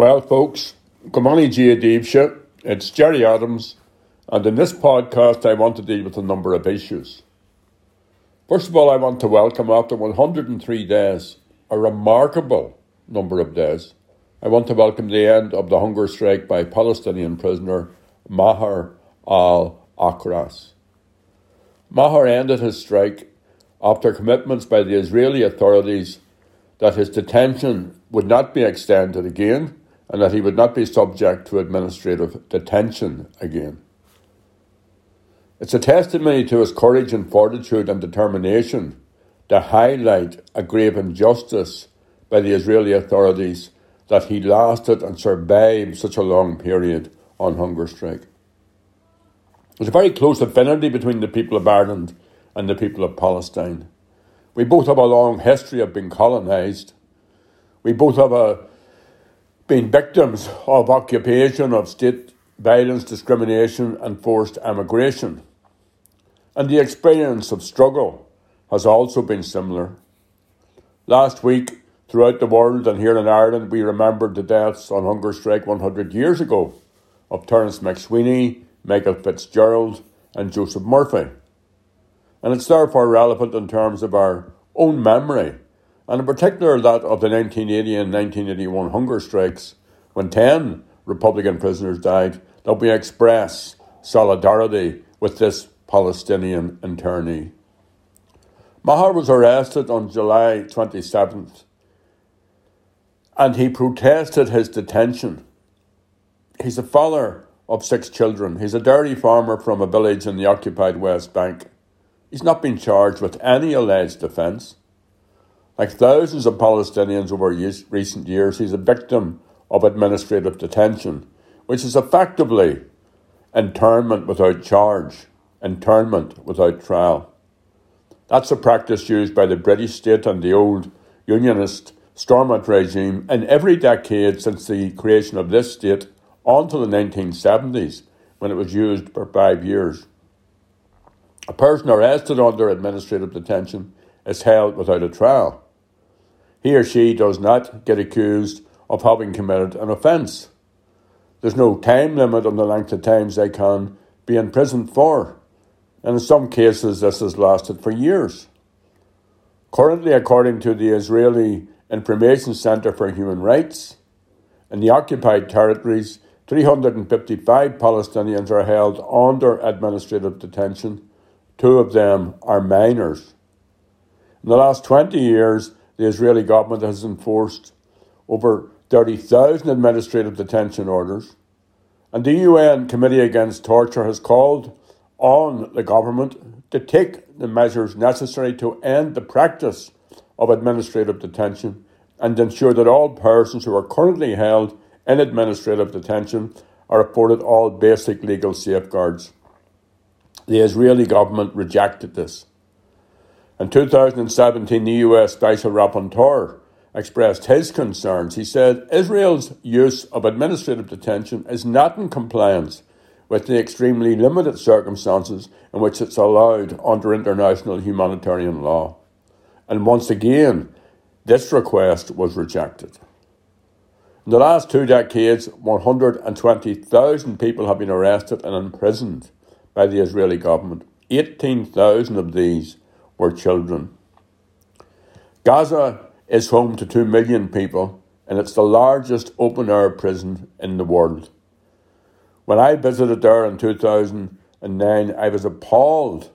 Well, folks, Gia Deebsha. It's Gerry Adams, and in this podcast, I want to deal with a number of issues. First of all, I want to welcome after 103 days, a remarkable number of days, I want to welcome the end of the hunger strike by Palestinian prisoner Maher al Akhras. Maher ended his strike after commitments by the Israeli authorities that his detention would not be extended again and that he would not be subject to administrative detention again. It's a testimony to his courage and fortitude and determination to highlight a grave injustice by the Israeli authorities that he lasted and survived such a long period on hunger strike. There's a very close affinity between the people of Ireland and the people of Palestine. We both have a long history of being colonised. We both have a been victims of occupation, of state violence, discrimination, and forced emigration. And the experience of struggle has also been similar. Last week, throughout the world and here in Ireland, we remembered the deaths on hunger strike 100 years ago of Terence MacSwiney, Michael Fitzgerald, and Joseph Murphy. And it's therefore relevant in terms of our own memory and in particular that of the 1980 and 1981 hunger strikes, when 10 Republican prisoners died, that we express solidarity with this Palestinian internee. Maher was arrested on July 27th and he protested his detention. He's a father of six children. He's a dairy farmer from a village in the occupied West Bank. He's not been charged with any alleged offence. Like thousands of Palestinians over recent years, he's a victim of administrative detention, which is effectively internment without charge, internment without trial. That's a practice used by the British state and the old Unionist Stormont regime in every decade since the creation of this state until the 1970s, when it was used for five years. A person arrested under administrative detention is held without a trial he or she does not get accused of having committed an offence. There's no time limit on the length of times they can be in prison for, and in some cases, this has lasted for years. Currently, according to the Israeli Information Center for Human Rights, in the occupied territories, 355 Palestinians are held under administrative detention. Two of them are minors. In the last 20 years, the Israeli government has enforced over 30,000 administrative detention orders, and the UN Committee Against Torture has called on the government to take the measures necessary to end the practice of administrative detention and ensure that all persons who are currently held in administrative detention are afforded all basic legal safeguards. The Israeli government rejected this. In 2017, the US Special Rapporteur expressed his concerns. He said Israel's use of administrative detention is not in compliance with the extremely limited circumstances in which it's allowed under international humanitarian law. And once again, this request was rejected. In the last two decades, 120,000 people have been arrested and imprisoned by the Israeli government. 18,000 of these were children. Gaza is home to 2 million people and it's the largest open air prison in the world. When I visited there in 2009, I was appalled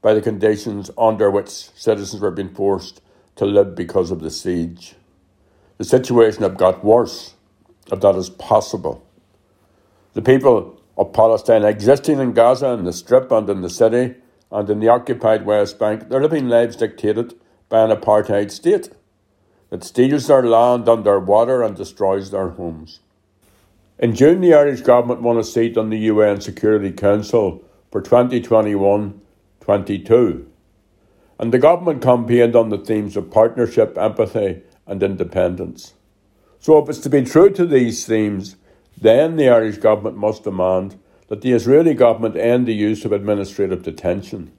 by the conditions under which citizens were being forced to live because of the siege. The situation had got worse, if that is possible. The people of Palestine existing in Gaza, in the Strip, and in the city and in the occupied West Bank, they're living lives dictated by an apartheid state that steals their land underwater and destroys their homes. In June, the Irish government won a seat on the UN Security Council for 2021 22, and the government campaigned on the themes of partnership, empathy, and independence. So, if it's to be true to these themes, then the Irish government must demand that the Israeli government end the use of administrative detention.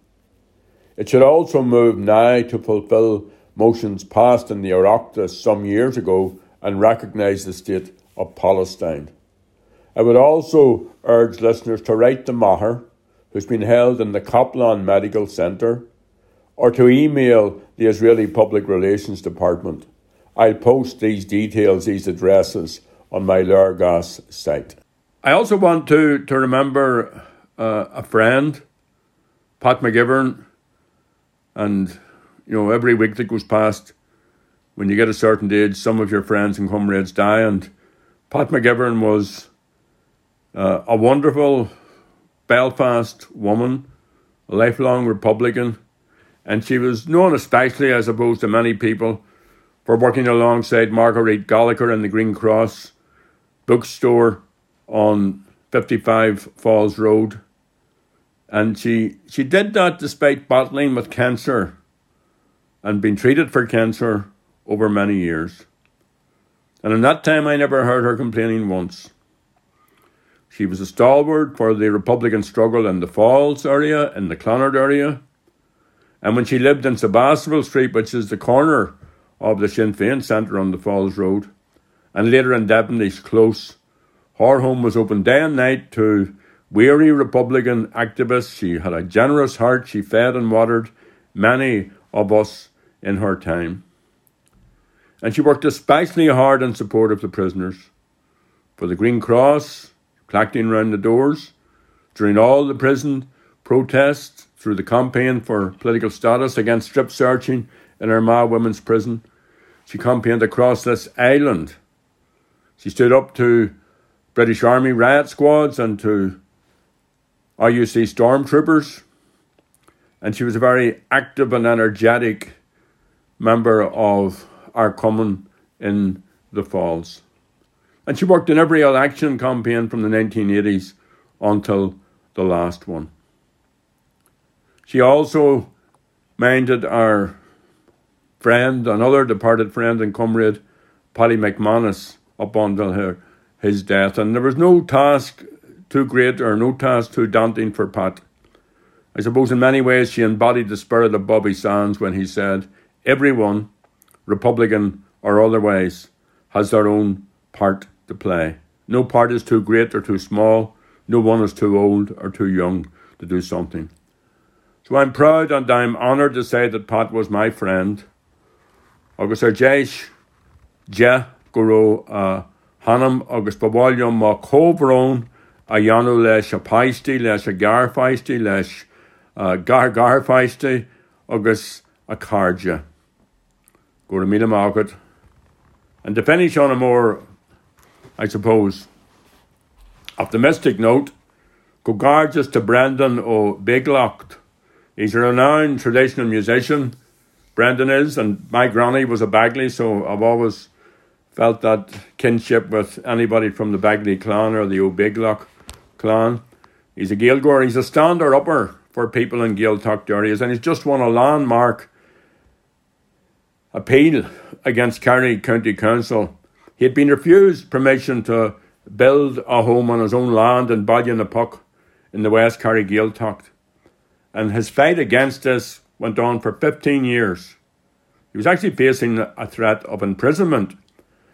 It should also move now to fulfil motions passed in the Oireachtas some years ago and recognise the state of Palestine. I would also urge listeners to write to Maher, who's been held in the Kaplan Medical Center, or to email the Israeli Public Relations Department. I'll post these details, these addresses, on my Léargas site. I also want to, to remember uh, a friend, Pat McGivern, and you know, every week that goes past, when you get a certain age, some of your friends and comrades die, and Pat McGivern was uh, a wonderful Belfast woman, a lifelong Republican, and she was known especially, as opposed to many people, for working alongside Marguerite Gallagher in the Green Cross bookstore on 55 Falls Road. And she, she did that despite battling with cancer and being treated for cancer over many years. And in that time, I never heard her complaining once. She was a stalwart for the Republican struggle in the Falls area, in the Clonard area. And when she lived in Sebastopol Street, which is the corner of the Sinn Féin Centre on the Falls Road, and later in Devonish Close, her home was open day and night to weary Republican activists. She had a generous heart. She fed and watered many of us in her time. And she worked especially hard in support of the prisoners. For the Green Cross, collecting round the doors during all the prison protests through the campaign for political status against strip searching in Armagh Women's Prison. She campaigned across this island. She stood up to British Army riot squads and to RUC stormtroopers. And she was a very active and energetic member of our cumann in the Falls. And she worked in every election campaign from the 1980s until the last one. She also minded our friend, another departed friend and comrade, Paddy McManus, up until her, his death. And there was no task too great or no task too daunting for Pat. I suppose in many ways she embodied the spirit of Bobby Sands when he said, Everyone, Republican or otherwise, has their own part to play. No part is too great or too small. No one is too old or too young to do something. So I'm proud and I'm honoured to say that Pat was my friend. Agus ar déis je go uh, hanam agus bhhailm má cóhrón a dheanú leis a paistí leis a garfeistí leis gar garfeistí agus a cardja. Go mí mágad. And finish on a more I suppose. Optimistic note, go gorgeous to Brendan O. Biglocht. He's a renowned traditional musician. Brandon is, and my granny was a Bagley, so I've always felt that kinship with anybody from the Bagley clan or the O'Biglock clan. He's a Gaeilgeoir, he's a stander upper for people in Gaeltacht areas, and he's just won a landmark appeal against Kerry County Council he had been refused permission to build a home on his own land in Ballynapuck in the West Kerry Gaeltacht. And his fight against this went on for 15 years. He was actually facing a threat of imprisonment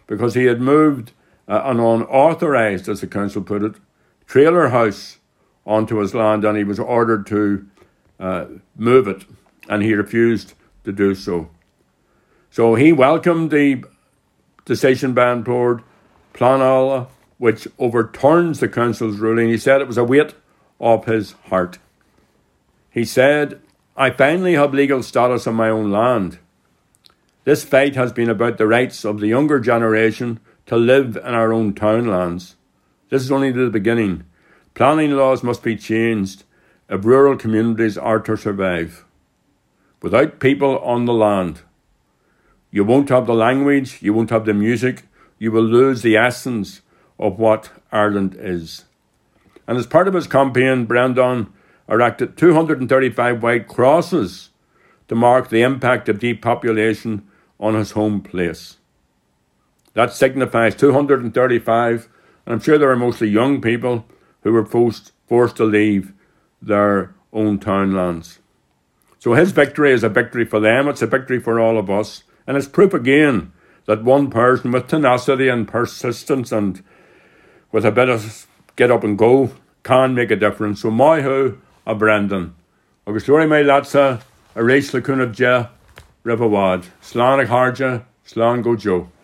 because he had moved uh, an unauthorised, as the council put it, trailer house onto his land and he was ordered to uh, move it and he refused to do so. So he welcomed the decision ban board, Pleanála, which overturns the council's ruling. He said it was a weight off his heart. He said, I finally have legal status on my own land. This fight has been about the rights of the younger generation to live in our own townlands. This is only the beginning. Planning laws must be changed if rural communities are to survive. Without people on the land, you won't have the language, you won't have the music, you will lose the essence of what Ireland is. And as part of his campaign, Brendan erected 235 white crosses to mark the impact of depopulation on his home place. That signifies 235, and I'm sure there are mostly young people who were forced, forced to leave their own townlands. So his victory is a victory for them, it's a victory for all of us, and it's proof again that one person with tenacity and persistence and with a bit of get up and go can make a difference. So my who a Brendan. Story mé latsa uh, a rééis le cúnah rihhád. Sláánnig háde, slán go Joe.